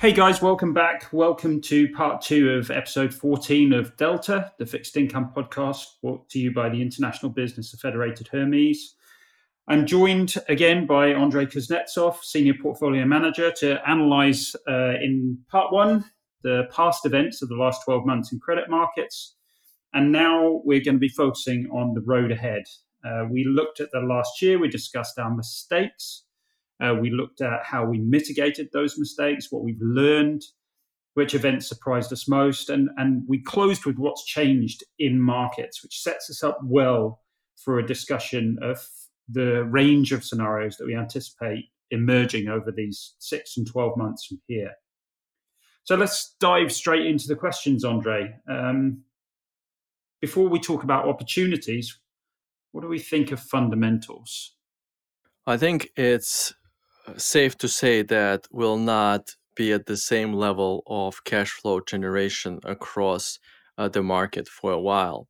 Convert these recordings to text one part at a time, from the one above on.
Hey guys, welcome back. Welcome to part two of episode 14 of Delta, the fixed income podcast brought to you by the International Business of Federated Hermes. I'm joined again by Andrei Kuznetsov, Senior Portfolio Manager, to analyze uh, in part one the past events of the last 12 months in credit markets. And now we're going to be focusing on the road ahead. Uh, we looked at the last year, we discussed our mistakes uh, we looked at how we mitigated those mistakes, what we've learned, which events surprised us most, and, and we closed with what's changed in markets, which sets us up well for a discussion of the range of scenarios that we anticipate emerging over these six and 12 months from here. So let's dive straight into the questions, Andre. Um, before we talk about opportunities, what do we think of fundamentals? I think it's safe to say that will not be at the same level of cash flow generation across uh, the market for a while.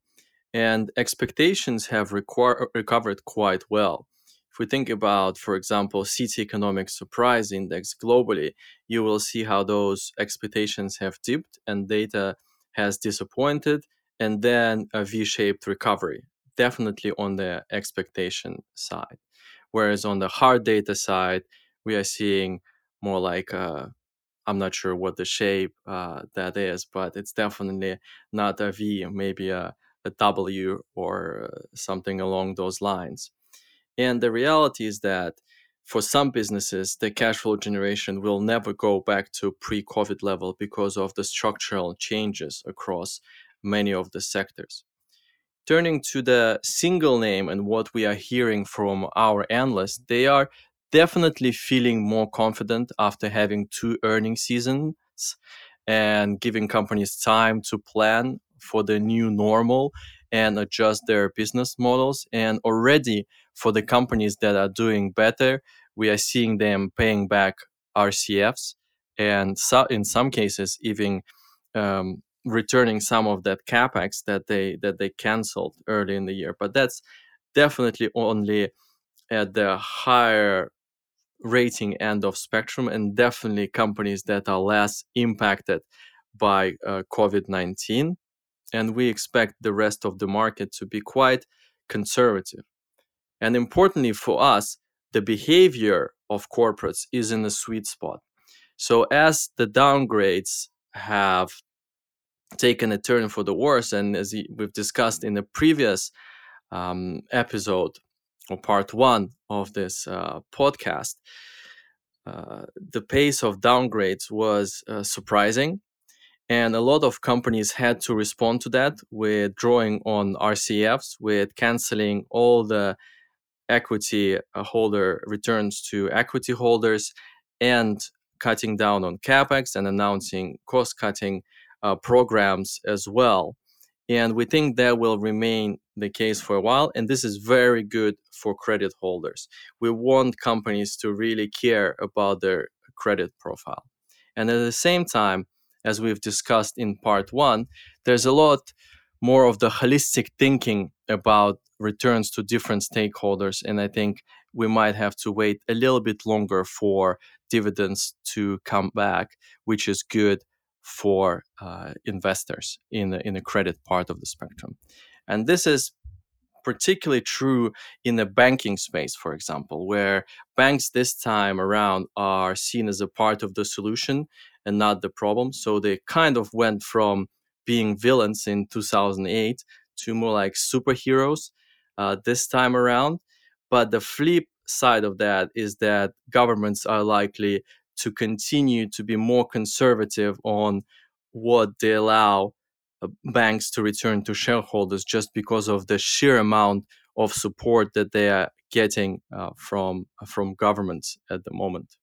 And expectations have recovered quite well. If we think about, for example, Citi Economic Surprise Index globally, you will see how those expectations have dipped and data has disappointed, and then a V shaped recovery, definitely on the expectation side. Whereas on the hard data side, we are seeing more like uh, I'm not sure what the shape uh, that is, but it's definitely not a V, maybe a, a W or something along those lines. And the reality is that for some businesses, the cash flow generation will never go back to pre COVID level because of the structural changes across many of the sectors. Turning to the single name and what we are hearing from our analysts, they are definitely feeling more confident after having two earning seasons and giving companies time to plan for the new normal and adjust their business models. And already for the companies that are doing better, we are seeing them paying back RCFs and so in some cases even um, returning some of that capex that they that they canceled early in the year. But that's definitely only at the higher rating end of spectrum and definitely companies that are less impacted by uh, covid-19 and we expect the rest of the market to be quite conservative. And importantly for us the behavior of corporates is in a sweet spot. So as the downgrades have taken a turn for the worse and as we've discussed in the previous um, episode or part one of this uh, podcast, uh, the pace of downgrades was uh, surprising. And a lot of companies had to respond to that with drawing on RCFs, with canceling all the equity uh, holder returns to equity holders, and cutting down on capex and announcing cost cutting uh, programs as well. And we think that will remain the case for a while. And this is very good for credit holders. We want companies to really care about their credit profile. And at the same time, as we've discussed in part one, there's a lot more of the holistic thinking about returns to different stakeholders. And I think we might have to wait a little bit longer for dividends to come back, which is good for uh, investors in the, in the credit part of the spectrum. And this is particularly true in the banking space, for example, where banks this time around are seen as a part of the solution and not the problem. So they kind of went from being villains in 2008 to more like superheroes uh, this time around. But the flip side of that is that governments are likely to continue to be more conservative on what they allow uh, banks to return to shareholders just because of the sheer amount of support that they are getting uh, from from governments at the moment.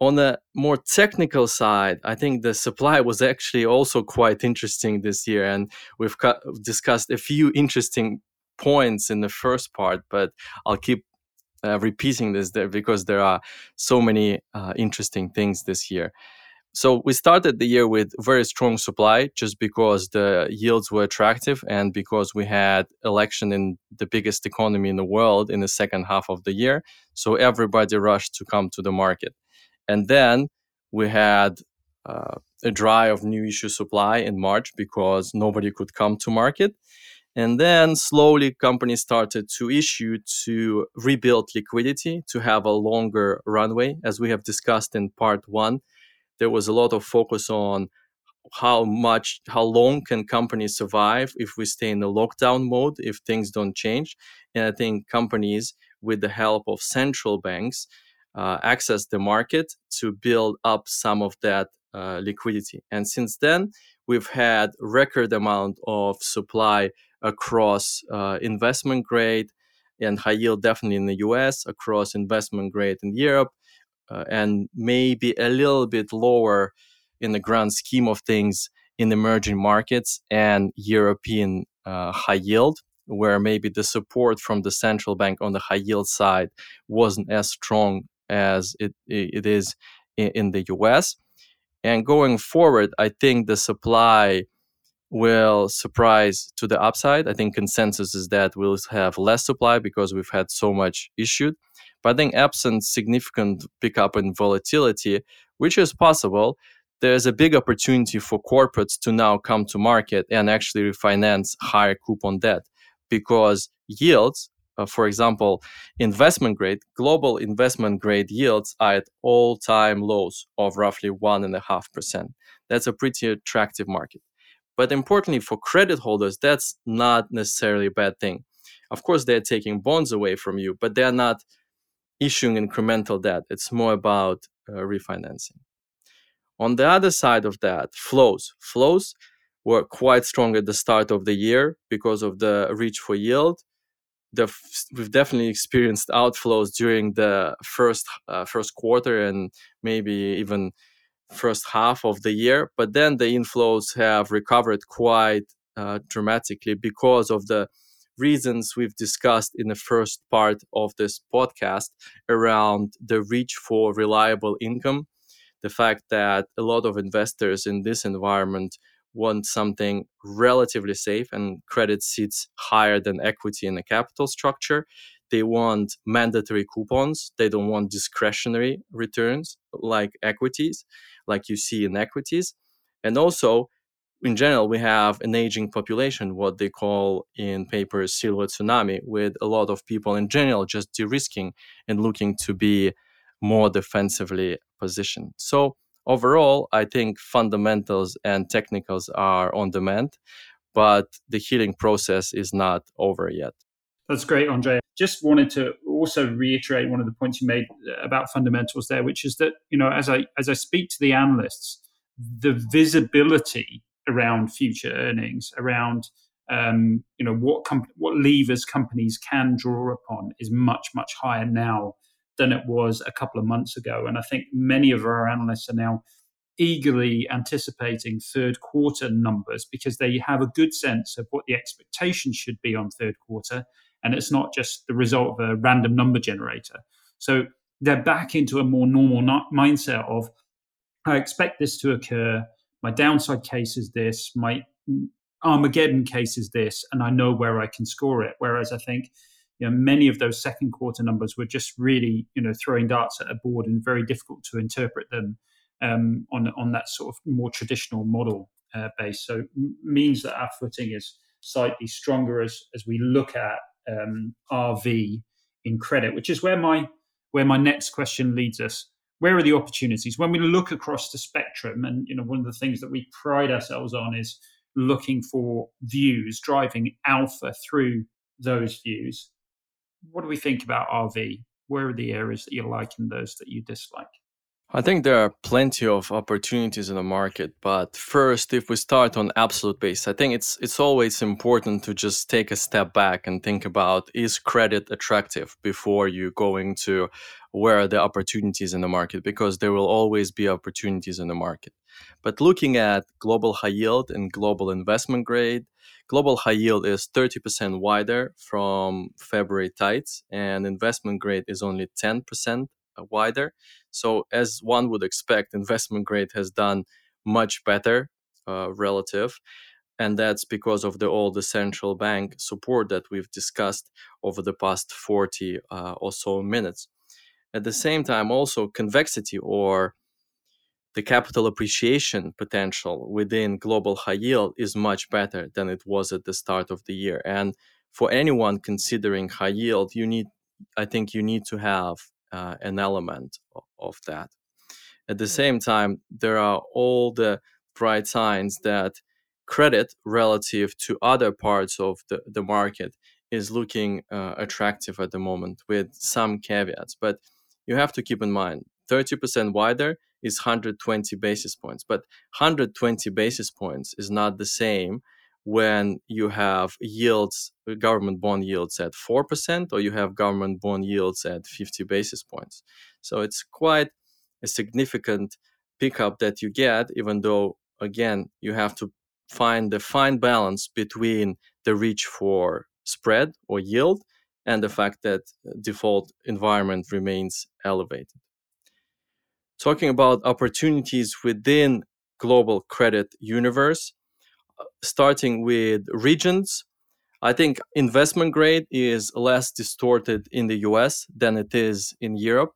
On the more technical side, I think the supply was actually also quite interesting this year, and we've discussed a few interesting points in the first part, but I'll keep uh, repeating this there because there are so many uh, interesting things this year. So we started the year with very strong supply just because the yields were attractive and because we had election in the biggest economy in the world in the second half of the year. So everybody rushed to come to the market. And then we had uh, a dry of new issue supply in March because nobody could come to market. And then slowly companies started to issue to rebuild liquidity to have a longer runway. As we have discussed in part one, there was a lot of focus on how much, how long can companies survive if we stay in the lockdown mode, if things don't change. And I think companies, with the help of central banks, uh, access the market to build up some of that uh, liquidity. And since then, we've had record amount of supply across uh, investment grade and high yield, definitely in the US, across investment grade in Europe, uh, and maybe a little bit lower in the grand scheme of things in emerging markets and European uh, high yield, where maybe the support from the central bank on the high yield side wasn't as strong as it, it is in, in the US. And going forward, I think the supply will surprise to the upside. I think consensus is that we'll have less supply because we've had so much issued. But I think absent significant pickup in volatility, which is possible, there's a big opportunity for corporates to now come to market and actually refinance higher coupon debt because yields uh, for example, investment grade, global investment grade yields are at all time lows of roughly 1.5%. That's a pretty attractive market. But importantly, for credit holders, that's not necessarily a bad thing. Of course, they're taking bonds away from you, but they're not issuing incremental debt. It's more about uh, refinancing. On the other side of that, flows. Flows were quite strong at the start of the year because of the reach for yield the, we've definitely experienced outflows during the first uh, first quarter and maybe even first half of the year but then the inflows have recovered quite uh, dramatically because of the reasons we've discussed in the first part of this podcast around the reach for reliable income the fact that a lot of investors in this environment want something relatively safe and credit sits higher than equity in the capital structure. They want mandatory coupons. They don't want discretionary returns like equities, like you see in equities. And also, in general, we have an aging population, what they call in papers silver tsunami, with a lot of people in general just de risking and looking to be more defensively positioned. So, overall, I think fundamentals and technicals are on demand, but the healing process is not over yet. That's great, Andre. Just wanted to also reiterate one of the points you made about fundamentals there, which is that you know as I as I speak to the analysts, the visibility around future earnings, around um, you know what what levers companies can draw upon, is much much higher now than it was a couple of months ago. And I think many of our analysts are now eagerly anticipating third quarter numbers because they have a good sense of what the expectations should be on third quarter. And it's not just the result of a random number generator. So they're back into a more normal mindset of, I expect this to occur. My downside case is this. My Armageddon case is this. And I know where I can score it. Whereas I think you know, many of those second quarter numbers were just really, you know, throwing darts at a board and very difficult to interpret them um, on on that sort of more traditional model uh, base. So means that our footing is slightly stronger as as we look at um, RV in credit, which is where my where my next question leads us. Where are the opportunities when we look across the spectrum? And you know, one of the things that we pride ourselves on is looking for views, driving alpha through those views what do we think about RV? Where are the areas that you like and those that you dislike? I think there are plenty of opportunities in the market, but first, if we start on absolute base, I think it's it's always important to just take a step back and think about is credit attractive before you go into where are the opportunities in the market because there will always be opportunities in the market. But looking at global high yield and global investment grade, global high yield is 30% wider from February tights, and investment grade is only 10% wider. So, as one would expect, investment grade has done much better uh, relative. And that's because of the all the central bank support that we've discussed over the past 40 uh, or so minutes. At the same time, also convexity or the capital appreciation potential within global high yield is much better than it was at the start of the year. And for anyone considering high yield, you need, I think, you need to have uh, an element of, that. At the same time, there are all the bright signs that credit relative to other parts of the, the market is looking uh, attractive at the moment with some caveats. But you have to keep in mind 30% wider is 120 basis points. But 120 basis points is not the same when you have yields, government bond yields at 4%, or you have government bond yields at 50 basis points. So it's quite a significant pickup that you get, even though, again, you have to find the fine balance between the reach for spread or yield and the fact that default environment remains elevated. Talking about opportunities within global credit universe, uh, starting with regions, I think investment grade is less distorted in the US than it is in Europe.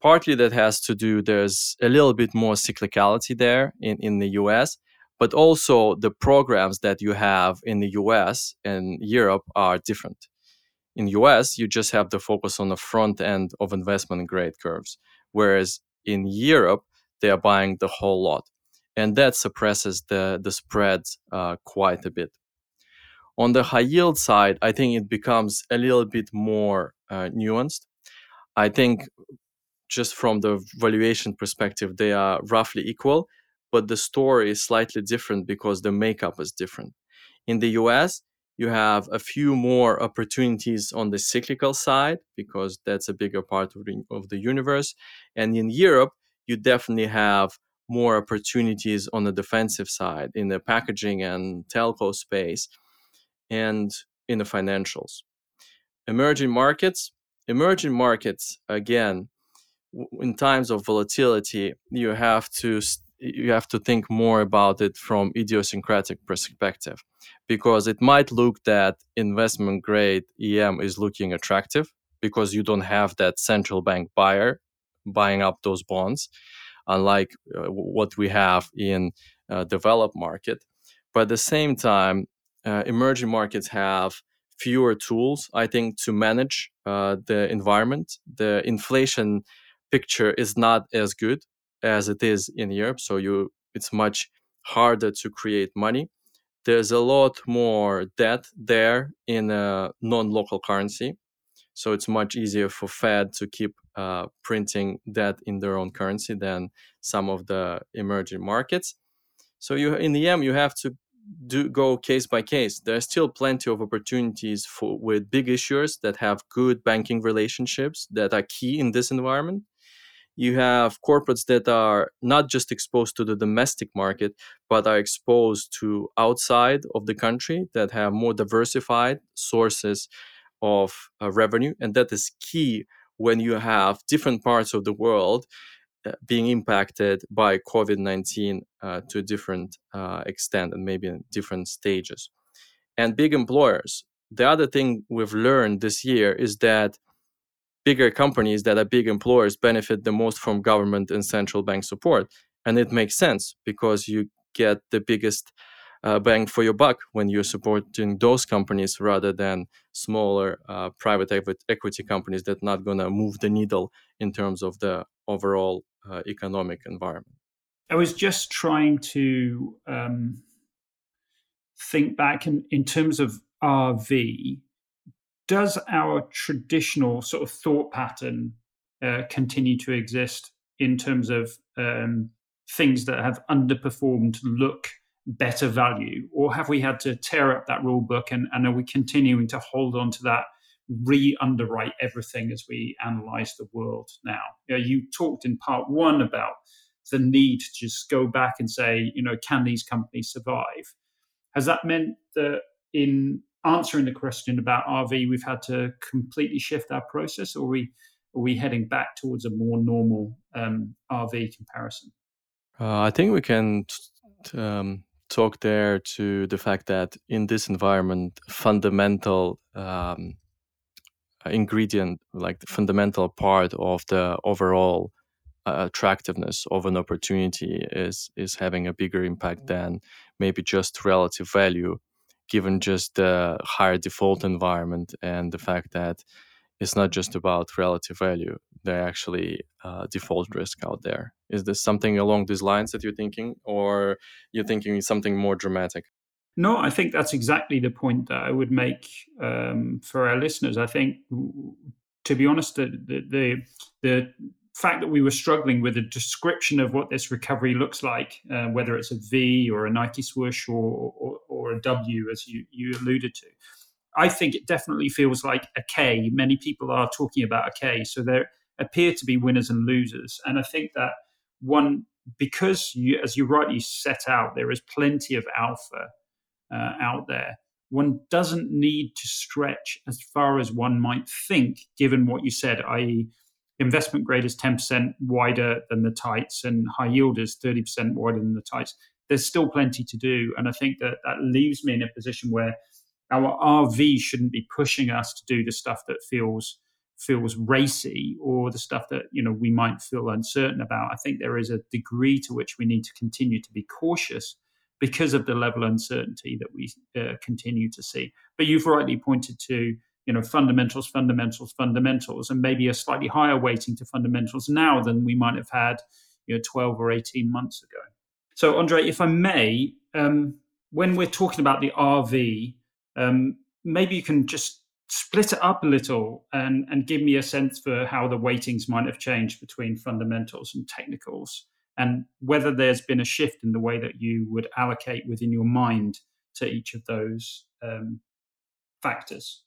Partly that has to do, there's a little bit more cyclicality there in, in the US but also the programs that you have in the US and Europe are different. In US, you just have the focus on the front end of investment grade curves, whereas in Europe, they are buying the whole lot. And that suppresses the, the spreads uh, quite a bit. On the high yield side, I think it becomes a little bit more uh, nuanced. I think just from the valuation perspective, they are roughly equal but the story is slightly different because the makeup is different. In the US, you have a few more opportunities on the cyclical side because that's a bigger part of the, of the universe. And in Europe, you definitely have more opportunities on the defensive side in the packaging and telco space and in the financials. Emerging markets, emerging markets, again, in times of volatility, you have to you have to think more about it from idiosyncratic perspective because it might look that investment grade EM is looking attractive because you don't have that central bank buyer buying up those bonds unlike uh, what we have in uh, developed market but at the same time uh, emerging markets have fewer tools i think to manage uh, the environment the inflation picture is not as good as it is in Europe. So you it's much harder to create money. There's a lot more debt there in a non-local currency. So it's much easier for Fed to keep uh, printing debt in their own currency than some of the emerging markets. So you in the end you have to do go case by case. There are still plenty of opportunities for with big issuers that have good banking relationships that are key in this environment you have corporates that are not just exposed to the domestic market but are exposed to outside of the country that have more diversified sources of uh, revenue and that is key when you have different parts of the world uh, being impacted by covid-19 uh, to a different uh, extent and maybe in different stages and big employers the other thing we've learned this year is that bigger companies that are big employers benefit the most from government and central bank support. And it makes sense because you get the biggest uh, bang for your buck when you're supporting those companies rather than smaller uh, private equity companies that not going to move the needle in terms of the overall uh, economic environment. I was just trying to um, think back in, in terms of RV does our traditional sort of thought pattern uh, continue to exist in terms of um, things that have underperformed look better value, or have we had to tear up that rule book and, and are we continuing to hold on to that, re underwrite everything as we analyze the world now? You, know, you talked in part one about the need to just go back and say, you know, can these companies survive? Has that meant that in answering the question about RV, we've had to completely shift our process, or are we are we heading back towards a more normal um, RV comparison? Uh, I think we can um, talk there to the fact that in this environment, fundamental um, ingredient, like the fundamental part of the overall uh, attractiveness of an opportunity is is having a bigger impact than maybe just relative value given just the higher default environment and the fact that it's not just about relative value there actually uh, default risk out there is this something along these lines that you're thinking or you're thinking something more dramatic no, I think that's exactly the point that I would make um, for our listeners. I think, to be honest, the, the, the the fact that we were struggling with a description of what this recovery looks like, uh, whether it's a V or a Nike swoosh or, or, or a W, as you, you alluded to, I think it definitely feels like a K. Many people are talking about a K. So there appear to be winners and losers. And I think that one, because you, as you rightly set out, there is plenty of alpha uh, out there. One doesn't need to stretch as far as one might think, given what you said, i.e., investment grade is 10% wider than the tights and high yield is 30% wider than the tights. There's still plenty to do. And I think that that leaves me in a position where our RV shouldn't be pushing us to do the stuff that feels feels racy or the stuff that you know we might feel uncertain about. I think there is a degree to which we need to continue to be cautious because of the level of uncertainty that we uh, continue to see. But you've rightly pointed to you know fundamentals fundamentals fundamentals and maybe a slightly higher weighting to fundamentals now than we might have had you know 12 or 18 months ago so andre if i may um, when we're talking about the rv um, maybe you can just split it up a little and, and give me a sense for how the weightings might have changed between fundamentals and technicals and whether there's been a shift in the way that you would allocate within your mind to each of those um, factors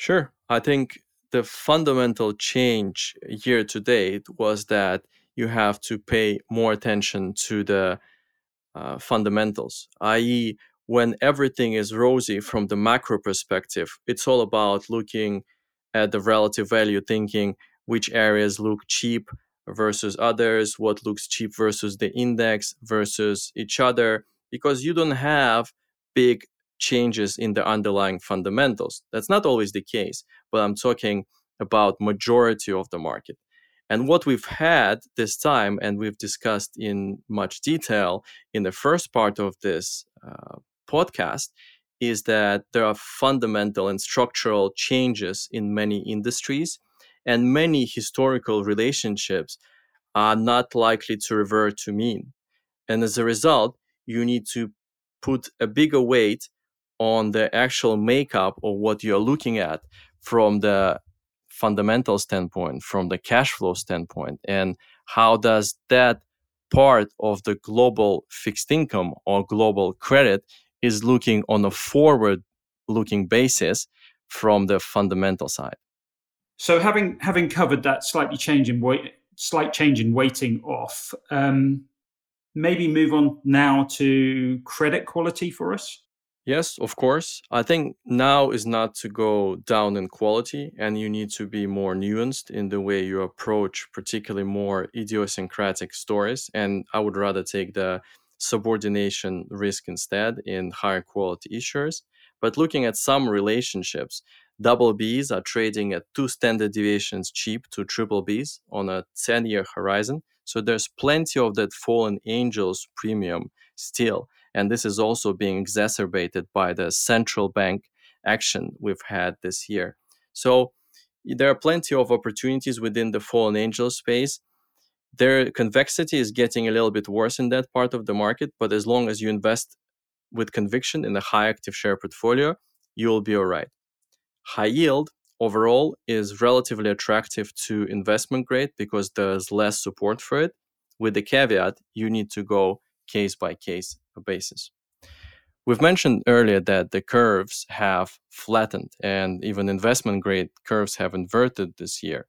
Sure. I think the fundamental change year to date was that you have to pay more attention to the uh, fundamentals, i.e., when everything is rosy from the macro perspective, it's all about looking at the relative value, thinking which areas look cheap versus others, what looks cheap versus the index versus each other, because you don't have big changes in the underlying fundamentals. That's not always the case, but I'm talking about majority of the market. And what we've had this time, and we've discussed in much detail in the first part of this uh, podcast, is that there are fundamental and structural changes in many industries, and many historical relationships are not likely to revert to mean. And as a result, you need to put a bigger weight on the actual makeup of what you're looking at from the fundamental standpoint, from the cash flow standpoint, and how does that part of the global fixed income or global credit is looking on a forward looking basis from the fundamental side. So having having covered that slightly change in weight, slight change in weighting off, um, maybe move on now to credit quality for us. Yes, of course. I think now is not to go down in quality, and you need to be more nuanced in the way you approach, particularly more idiosyncratic stories. And I would rather take the subordination risk instead in higher quality issuers. But looking at some relationships, double Bs are trading at two standard deviations cheap to triple Bs on a 10 year horizon. So there's plenty of that fallen angels premium still and this is also being exacerbated by the central bank action we've had this year. So there are plenty of opportunities within the fallen angel space. Their convexity is getting a little bit worse in that part of the market, but as long as you invest with conviction in a high active share portfolio, you'll be all right. High yield overall is relatively attractive to investment grade because there's less support for it. With the caveat, you need to go case by case basis. We've mentioned earlier that the curves have flattened and even investment grade curves have inverted this year.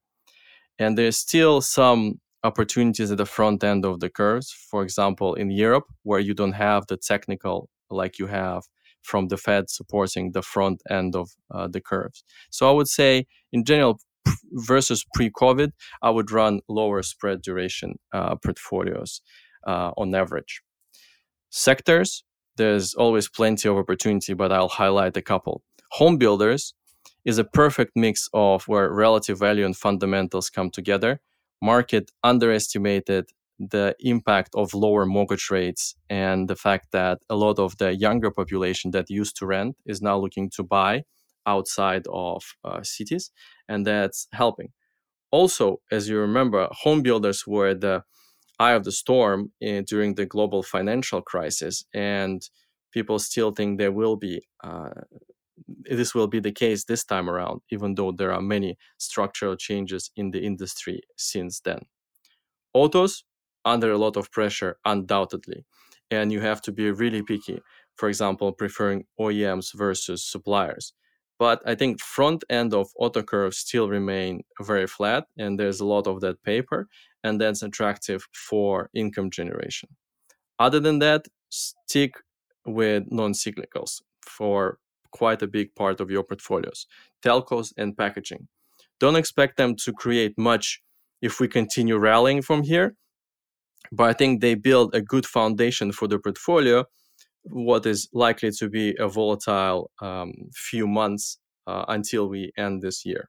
And there's still some opportunities at the front end of the curves. For example, in Europe, where you don't have the technical like you have from the Fed supporting the front end of uh, the curves. So I would say, in general, versus pre COVID, I would run lower spread duration uh, portfolios uh, on average sectors, there's always plenty of opportunity, but I'll highlight a couple. Home builders is a perfect mix of where relative value and fundamentals come together, market underestimated the impact of lower mortgage rates and the fact that a lot of the younger population that used to rent is now looking to buy outside of uh, cities, and that's helping. Also, as you remember, home builders were the eye of the storm in, during the global financial crisis, and people still think there will be uh, this will be the case this time around, even though there are many structural changes in the industry since then. Autos under a lot of pressure, undoubtedly, and you have to be really picky. For example, preferring OEMs versus suppliers. But I think front end of auto curves still remain very flat, and there's a lot of that paper, and that's attractive for income generation. Other than that, stick with non-cyclicals for quite a big part of your portfolios telcos and packaging. Don't expect them to create much if we continue rallying from here but i think they build a good foundation for the portfolio what is likely to be a volatile um, few months uh, until we end this year.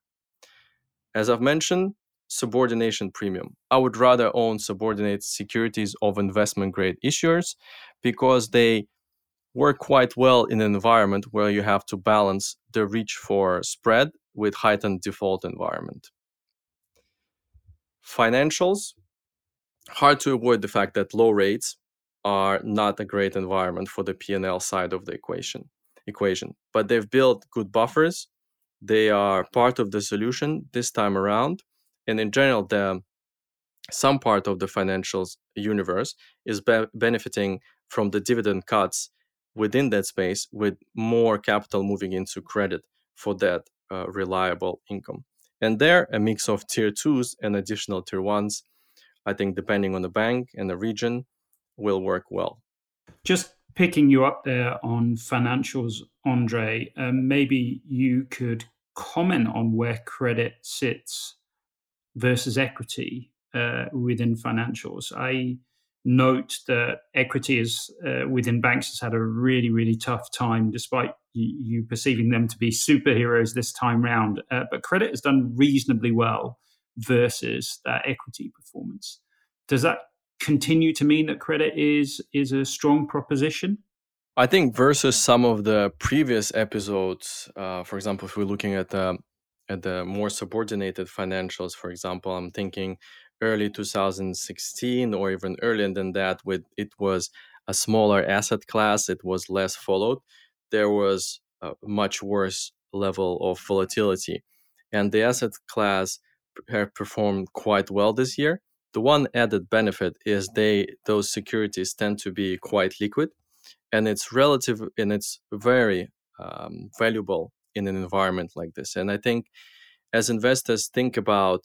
As i've mentioned subordination premium. I would rather own subordinate securities of investment grade issuers because they work quite well in an environment where you have to balance the reach for spread with heightened default environment. Financials, hard to avoid the fact that low rates are not a great environment for the P&L side of the equation equation, but they've built good buffers. They are part of the solution this time around, and in general, the some part of the financials universe is be- benefiting from the dividend cuts within that space with more capital moving into credit for that uh, reliable income. And there, a mix of tier twos and additional tier ones, I think, depending on the bank and the region, will work well. Just picking you up there on financials, Andre, um, maybe you could comment on where credit sits versus equity uh, within financials. I note that equity is uh, within banks has had a really really tough time despite you, you perceiving them to be superheroes this time round. Uh, but credit has done reasonably well versus that equity performance. Does that continue to mean that credit is is a strong proposition? I think versus some of the previous episodes uh, for example if we're looking at the at the more subordinated financials for example i'm thinking early 2016 or even earlier than that with it was a smaller asset class it was less followed. There was a much worse level of volatility. And the asset class have performed quite well this year. The one added benefit is they those securities tend to be quite liquid and it's relative and it's very um, valuable in an environment like this. And i think as investors think about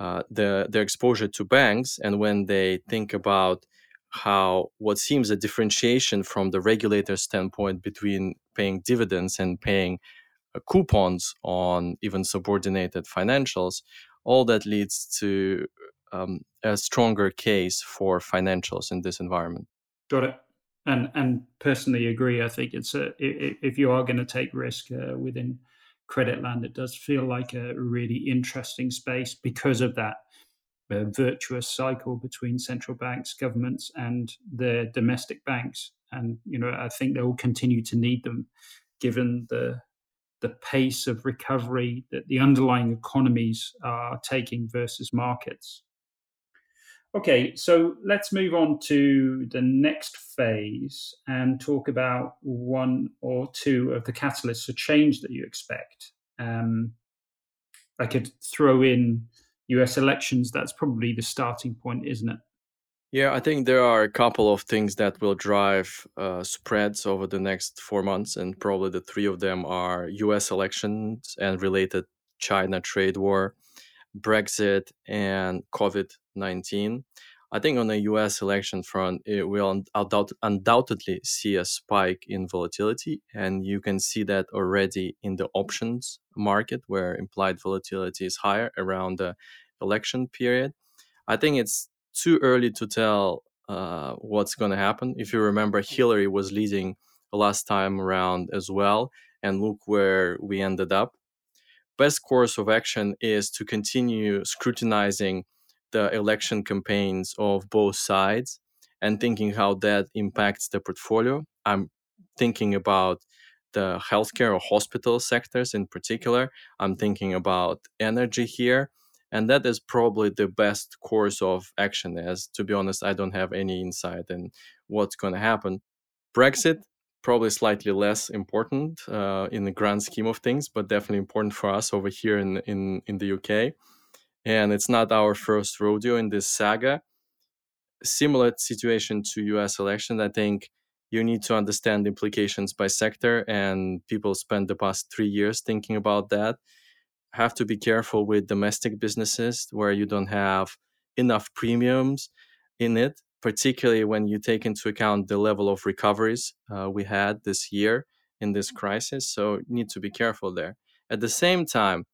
uh, the, their exposure to banks and when they think about how what seems a differentiation from the regulator standpoint between paying dividends and paying uh, coupons on even subordinated financials all that leads to um, a stronger case for financials in this environment. Got it. And and personally agree i think it's a if you are going to take risk uh, within credit land, it does feel like a really interesting space because of that uh, virtuous cycle between central banks, governments, and their domestic banks. And you know, I think they will continue to need them, given the the pace of recovery that the underlying economies are taking versus markets. Okay, so let's move on to the next phase and talk about one or two of the catalysts for change that you expect. Um, I could throw in US elections. That's probably the starting point, isn't it? Yeah, I think there are a couple of things that will drive uh, spreads over the next four months, and probably the three of them are US elections and related China trade war Brexit and COVID 19. I think on the US election front, it will undoubt- undoubtedly see a spike in volatility. And you can see that already in the options market, where implied volatility is higher around the election period. I think it's too early to tell uh, what's going to happen. If you remember, Hillary was leading last time around as well. And look where we ended up best course of action is to continue scrutinizing the election campaigns of both sides and thinking how that impacts the portfolio. I'm thinking about the healthcare or hospital sectors in particular. I'm thinking about energy here. And that is probably the best course of action, as to be honest, I don't have any insight in what's going to happen. Brexit, probably slightly less important uh, in the grand scheme of things, but definitely important for us over here in, in, in the UK. And it's not our first rodeo in this saga. Similar situation to US elections, I think you need to understand implications by sector and people spent the past three years thinking about that have to be careful with domestic businesses where you don't have enough premiums in it particularly when you take into account the level of recoveries uh, we had this year in this crisis so you need to be careful there at the same time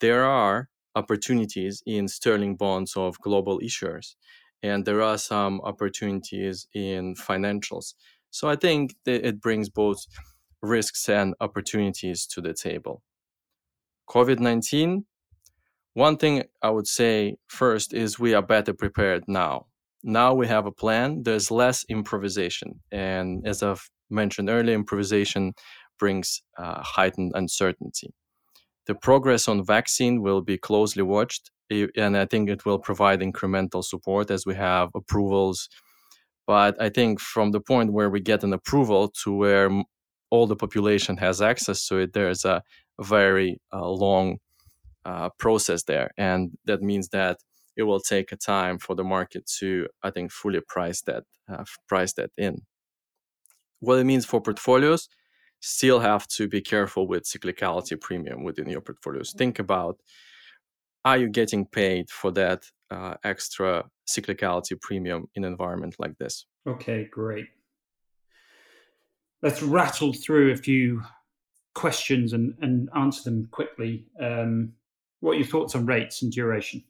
there are opportunities in sterling bonds of global issuers and there are some opportunities in financials so I think that it brings both risks and opportunities to the table. COVID 19, one thing I would say first is we are better prepared now. Now we have a plan, there's less improvisation. And as I've mentioned earlier, improvisation brings uh, heightened uncertainty. The progress on vaccine will be closely watched, and I think it will provide incremental support as we have approvals but I think from the point where we get an approval to where all the population has access to it, there's a very uh, long uh, process there. And that means that it will take a time for the market to, I think, fully price that, uh, price that in. What it means for portfolios, still have to be careful with cyclicality premium within your portfolios. Think about are you getting paid for that uh, extra cyclicality premium in an environment like this. Okay, great. Let's rattle through a few questions and, and answer them quickly. Um, what are your thoughts on rates and duration?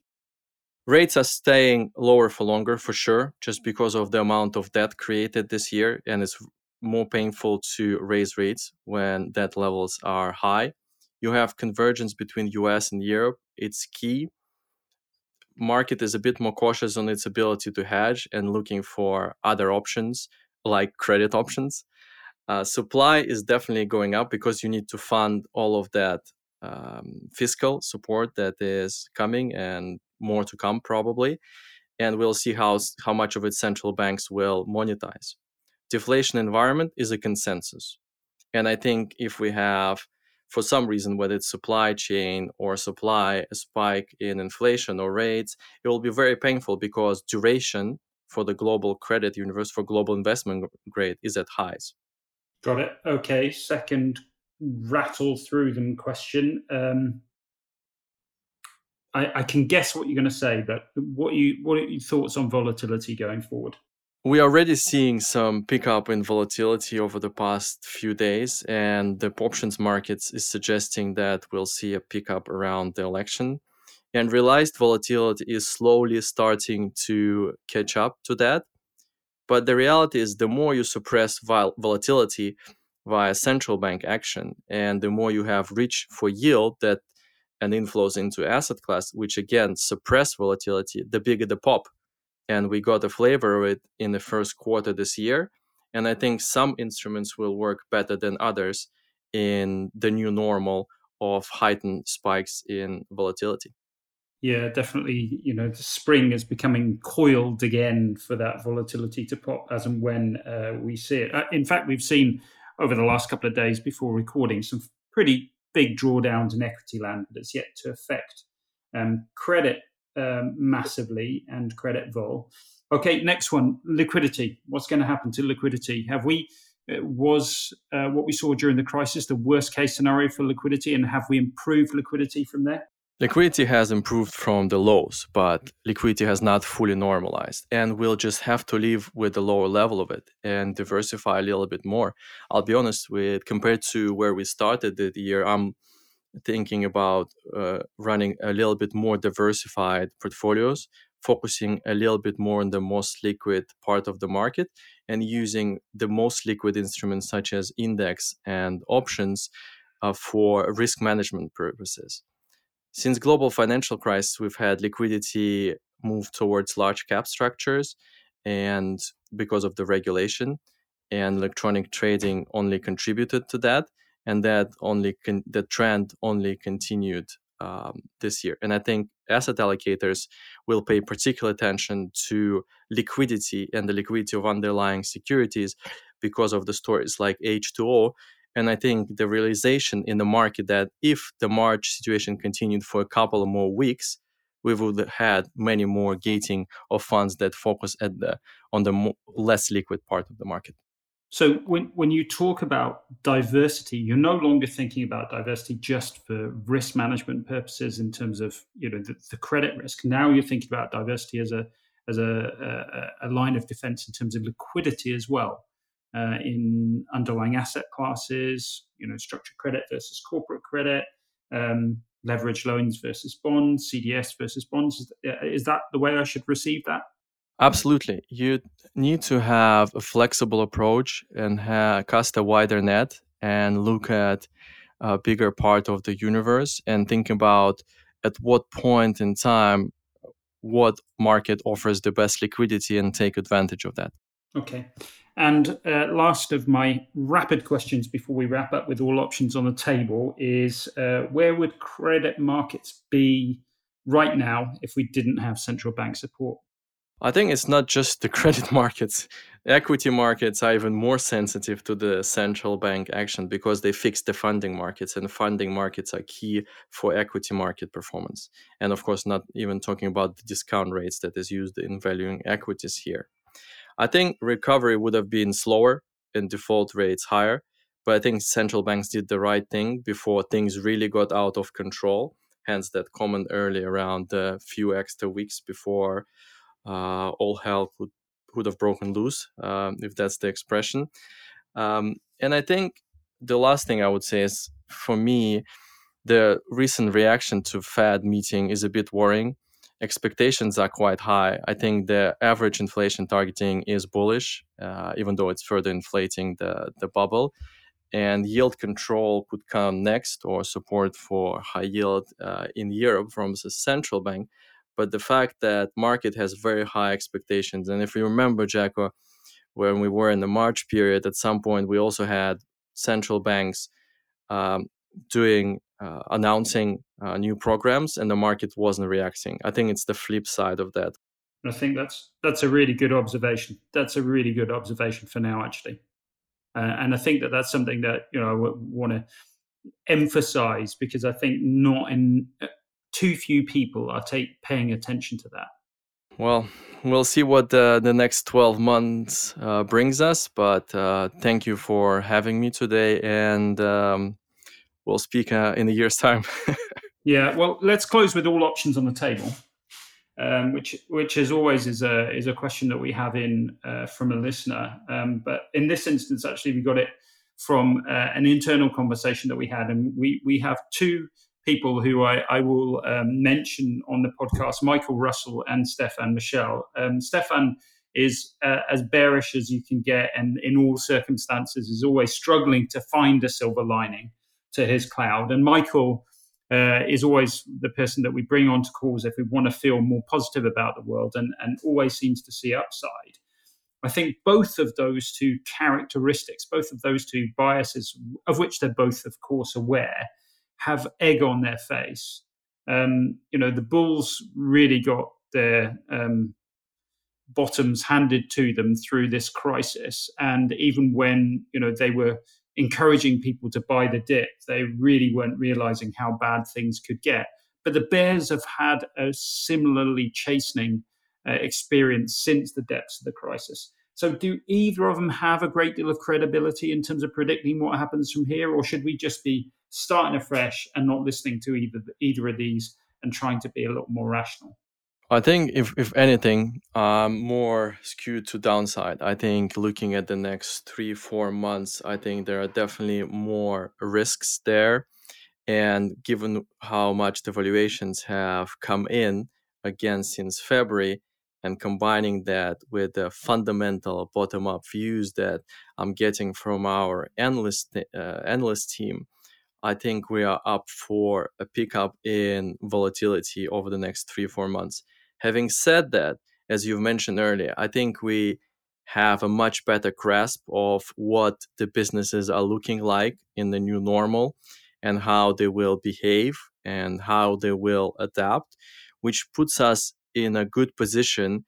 Rates are staying lower for longer for sure, just because of the amount of debt created this year. And it's more painful to raise rates when debt levels are high. You have convergence between US and Europe. It's key market is a bit more cautious on its ability to hedge and looking for other options like credit options. Uh, supply is definitely going up because you need to fund all of that um, fiscal support that is coming and more to come probably. And we'll see how how much of it central banks will monetize. Deflation environment is a consensus, and I think if we have for some reason, whether it's supply chain or supply, a spike in inflation or rates, it will be very painful because duration for the global credit universe for global investment grade is at highs. Got it. Okay. Second, rattle through them question. Um, I, I, can guess what you're going to say, but what you what are your thoughts on volatility going forward? we are already seeing some pickup in volatility over the past few days, and the options markets is suggesting that we'll see a pickup around the election. And realized volatility is slowly starting to catch up to that. But the reality is, the more you suppress vol- volatility via central bank action, and the more you have reach for yield that and inflows into asset class, which again suppress volatility, the bigger the pop and we got a flavor of it in the first quarter this year. And I think some instruments will work better than others in the new normal of heightened spikes in volatility. Yeah, definitely. You know, the spring is becoming coiled again for that volatility to pop as and when uh, we see it. Uh, in fact, we've seen over the last couple of days before recording some pretty big drawdowns in equity land, but it's yet to affect um, credit um, massively and credit vol. Okay, next one liquidity. What's going to happen to liquidity? Have we, uh, was uh, what we saw during the crisis the worst case scenario for liquidity, and have we improved liquidity from there? Liquidity has improved from the lows, but liquidity has not fully normalized. And we'll just have to live with the lower level of it and diversify a little bit more. I'll be honest with compared to where we started the year, I'm thinking about uh, running a little bit more diversified portfolios, focusing a little bit more on the most liquid part of the market and using the most liquid instruments such as index and options uh, for risk management purposes. Since global financial crisis, we've had liquidity move towards large cap structures and because of the regulation and electronic trading only contributed to that and that only con- the trend only continued um, this year. And i think asset allocators will pay particular attention to liquidity and the liquidity of underlying securities because of the stories like h2o and i think the realization in the market that if the march situation continued for a couple of more weeks we would have had many more gating of funds that focus at the on the less liquid part of the market. So when when you talk about diversity, you're no longer thinking about diversity just for risk management purposes in terms of you know the, the credit risk. Now you're thinking about diversity as a as a, a, a line of defense in terms of liquidity as well. Uh, in underlying asset classes, you know, structured credit versus corporate credit, um, leverage loans versus bonds, CDS versus bonds. Is that the way I should receive that? Absolutely. You need to have a flexible approach and cast a wider net and look at a bigger part of the universe and think about at what point in time what market offers the best liquidity and take advantage of that. Okay. And uh, last of my rapid questions before we wrap up with all options on the table is uh, where would credit markets be right now if we didn't have central bank support? I think it's not just the credit markets. Equity markets are even more sensitive to the central bank action because they fix the funding markets, and funding markets are key for equity market performance. And of course, not even talking about the discount rates that is used in valuing equities here. I think recovery would have been slower and default rates higher, but I think central banks did the right thing before things really got out of control. Hence, that comment early around a few extra weeks before uh, all hell could would have broken loose, um, if that's the expression. Um, and I think the last thing I would say is, for me, the recent reaction to Fed meeting is a bit worrying expectations are quite high. I think the average inflation targeting is bullish, uh, even though it's further inflating the, the bubble. And yield control could come next, or support for high yield uh, in Europe from the central bank. But the fact that market has very high expectations, and if you remember, Jacko, when we were in the March period, at some point we also had central banks um, doing uh, announcing uh, new programs and the market wasn't reacting. I think it's the flip side of that. I think that's that's a really good observation. That's a really good observation for now, actually. Uh, and I think that that's something that you know I want to emphasize because I think not in uh, too few people are take, paying attention to that. Well, we'll see what the, the next 12 months uh, brings us. But uh, thank you for having me today. And um, we'll speak uh, in a year's time. yeah, well, let's close with all options on the table, um, which which as always is a is a question that we have in uh, from a listener. Um, but in this instance, actually, we got it from uh, an internal conversation that we had, and we we have two people who I, I will um, mention on the podcast: Michael Russell and Stefan Michelle. Um, Stefan is uh, as bearish as you can get, and in all circumstances is always struggling to find a silver lining to his cloud. And Michael uh, is always the person that we bring onto calls if we want to feel more positive about the world and, and always seems to see upside. I think both of those two characteristics, both of those two biases, of which they're both, of course, aware, have egg on their face. Um, you know, the Bulls really got their um, bottoms handed to them through this crisis, and even when you know they were encouraging people to buy the dip, they really weren't realizing how bad things could get. But the Bears have had a similarly chastening uh, experience since the depths of the crisis. So, do either of them have a great deal of credibility in terms of predicting what happens from here, or should we just be starting afresh and not listening to either either of these and trying to be a little more rational? I think if if anything, um, more skewed to downside. I think looking at the next three four months, I think there are definitely more risks there, and given how much the valuations have come in again since February, and combining that with the fundamental bottom up views that I'm getting from our analyst uh, analyst team, I think we are up for a pickup in volatility over the next three four months Having said that, as you've mentioned earlier, I think we have a much better grasp of what the businesses are looking like in the new normal and how they will behave and how they will adapt, which puts us in a good position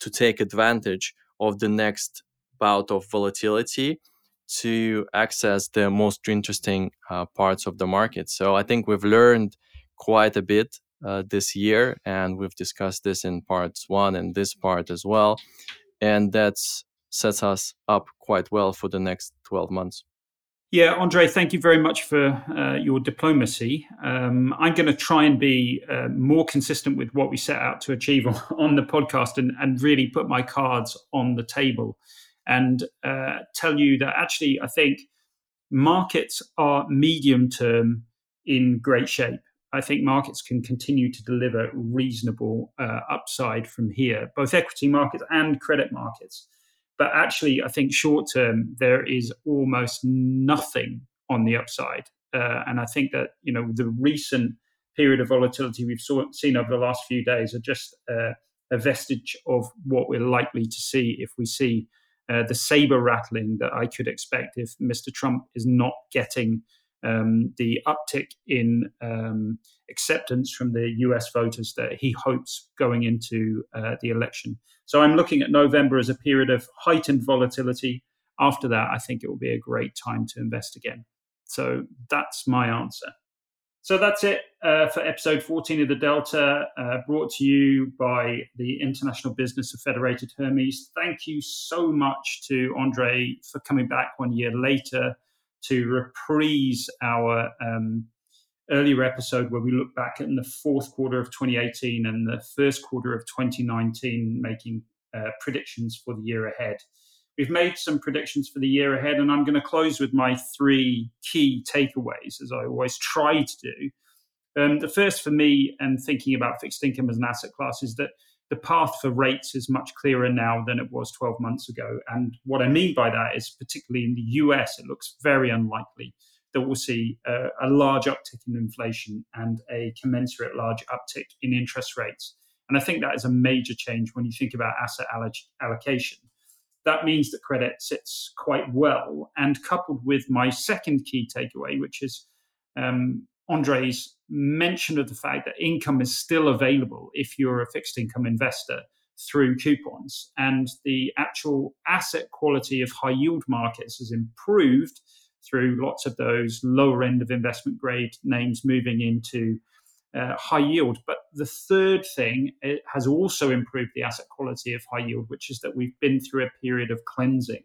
to take advantage of the next bout of volatility to access the most interesting uh, parts of the market. So I think we've learned quite a bit uh, this year, and we've discussed this in parts one and this part as well, and that sets us up quite well for the next 12 months. Yeah, Andre, thank you very much for uh, your diplomacy. Um, I'm going to try and be uh, more consistent with what we set out to achieve on, on the podcast and, and, really put my cards on the table and uh, tell you that actually I think markets are medium term in great shape. I think markets can continue to deliver reasonable uh, upside from here, both equity markets and credit markets. But actually, I think short term, there is almost nothing on the upside. Uh, and I think that, you know, the recent period of volatility we've saw, seen over the last few days are just uh, a vestige of what we're likely to see if we see uh, the saber rattling that I could expect if Mr. Trump is not getting um, the uptick in um, acceptance from the US voters that he hopes going into uh, the election. So I'm looking at November as a period of heightened volatility. After that, I think it will be a great time to invest again. So that's my answer. So that's it uh, for episode 14 of the Delta, uh, brought to you by the International Business of Federated Hermes. Thank you so much to Andre for coming back one year later to reprise our um, earlier episode where we look back in the fourth quarter of 2018 and the first quarter of 2019, making uh, predictions for the year ahead. We've made some predictions for the year ahead, and I'm going to close with my three key takeaways, as I always try to do. Um, the first for me, and thinking about fixed income as an asset class, is that the path for rates is much clearer now than it was 12 months ago. And what I mean by that is, particularly in the US, it looks very unlikely that we'll see a, a large uptick in inflation and a commensurate large uptick in interest rates. And I think that is a major change when you think about asset allocation. That means that credit sits quite well. And coupled with my second key takeaway, which is um, Andre's mention of the fact that income is still available if you're a fixed income investor through coupons. And the actual asset quality of high yield markets has improved through lots of those lower end of investment grade names moving into uh, high yield. But the third thing has also improved the asset quality of high yield, which is that we've been through a period of cleansing.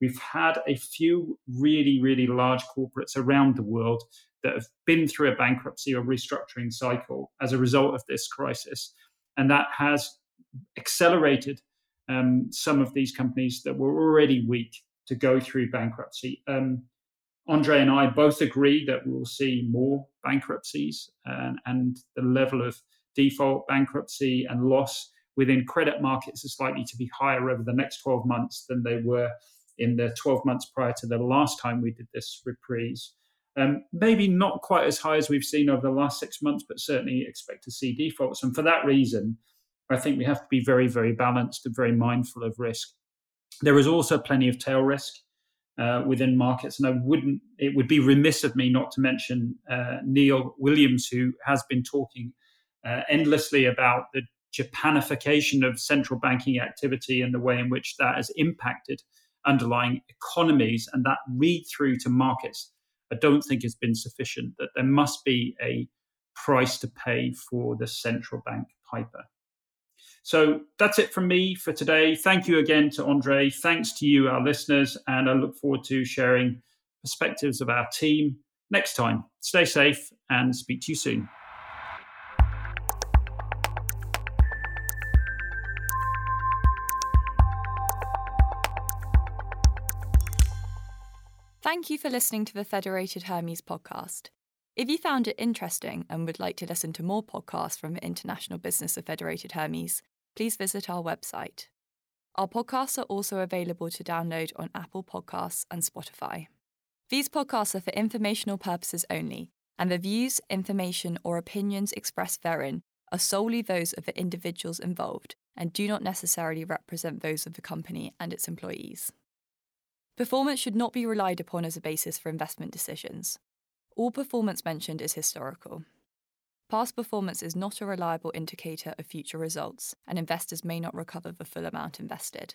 We've had a few really, really large corporates around the world that have been through a bankruptcy or restructuring cycle as a result of this crisis. And that has accelerated um, some of these companies that were already weak to go through bankruptcy. Um, Andre and I both agree that we'll see more bankruptcies and, and the level of default, bankruptcy, and loss within credit markets is likely to be higher over the next 12 months than they were in the 12 months prior to the last time we did this reprise. Um, maybe not quite as high as we've seen over the last six months, but certainly expect to see defaults. And for that reason, I think we have to be very, very balanced and very mindful of risk. There is also plenty of tail risk uh, within markets. And I wouldn't, it would be remiss of me not to mention uh, Neil Williams, who has been talking uh, endlessly about the Japanification of central banking activity and the way in which that has impacted underlying economies and that read through to markets. I don't think has been sufficient, that there must be a price to pay for the central bank piper. So that's it from me for today. Thank you again to Andre. Thanks to you, our listeners, and I look forward to sharing perspectives of our team next time. Stay safe and speak to you soon. Thank you for listening to the Federated Hermes podcast. If you found it interesting and would like to listen to more podcasts from the International Business of Federated Hermes, please visit our website. Our podcasts are also available to download on Apple Podcasts and Spotify. These podcasts are for informational purposes only, and the views, information, or opinions expressed therein are solely those of the individuals involved and do not necessarily represent those of the company and its employees. Performance should not be relied upon as a basis for investment decisions. All performance mentioned is historical. Past performance is not a reliable indicator of future results, and investors may not recover the full amount invested.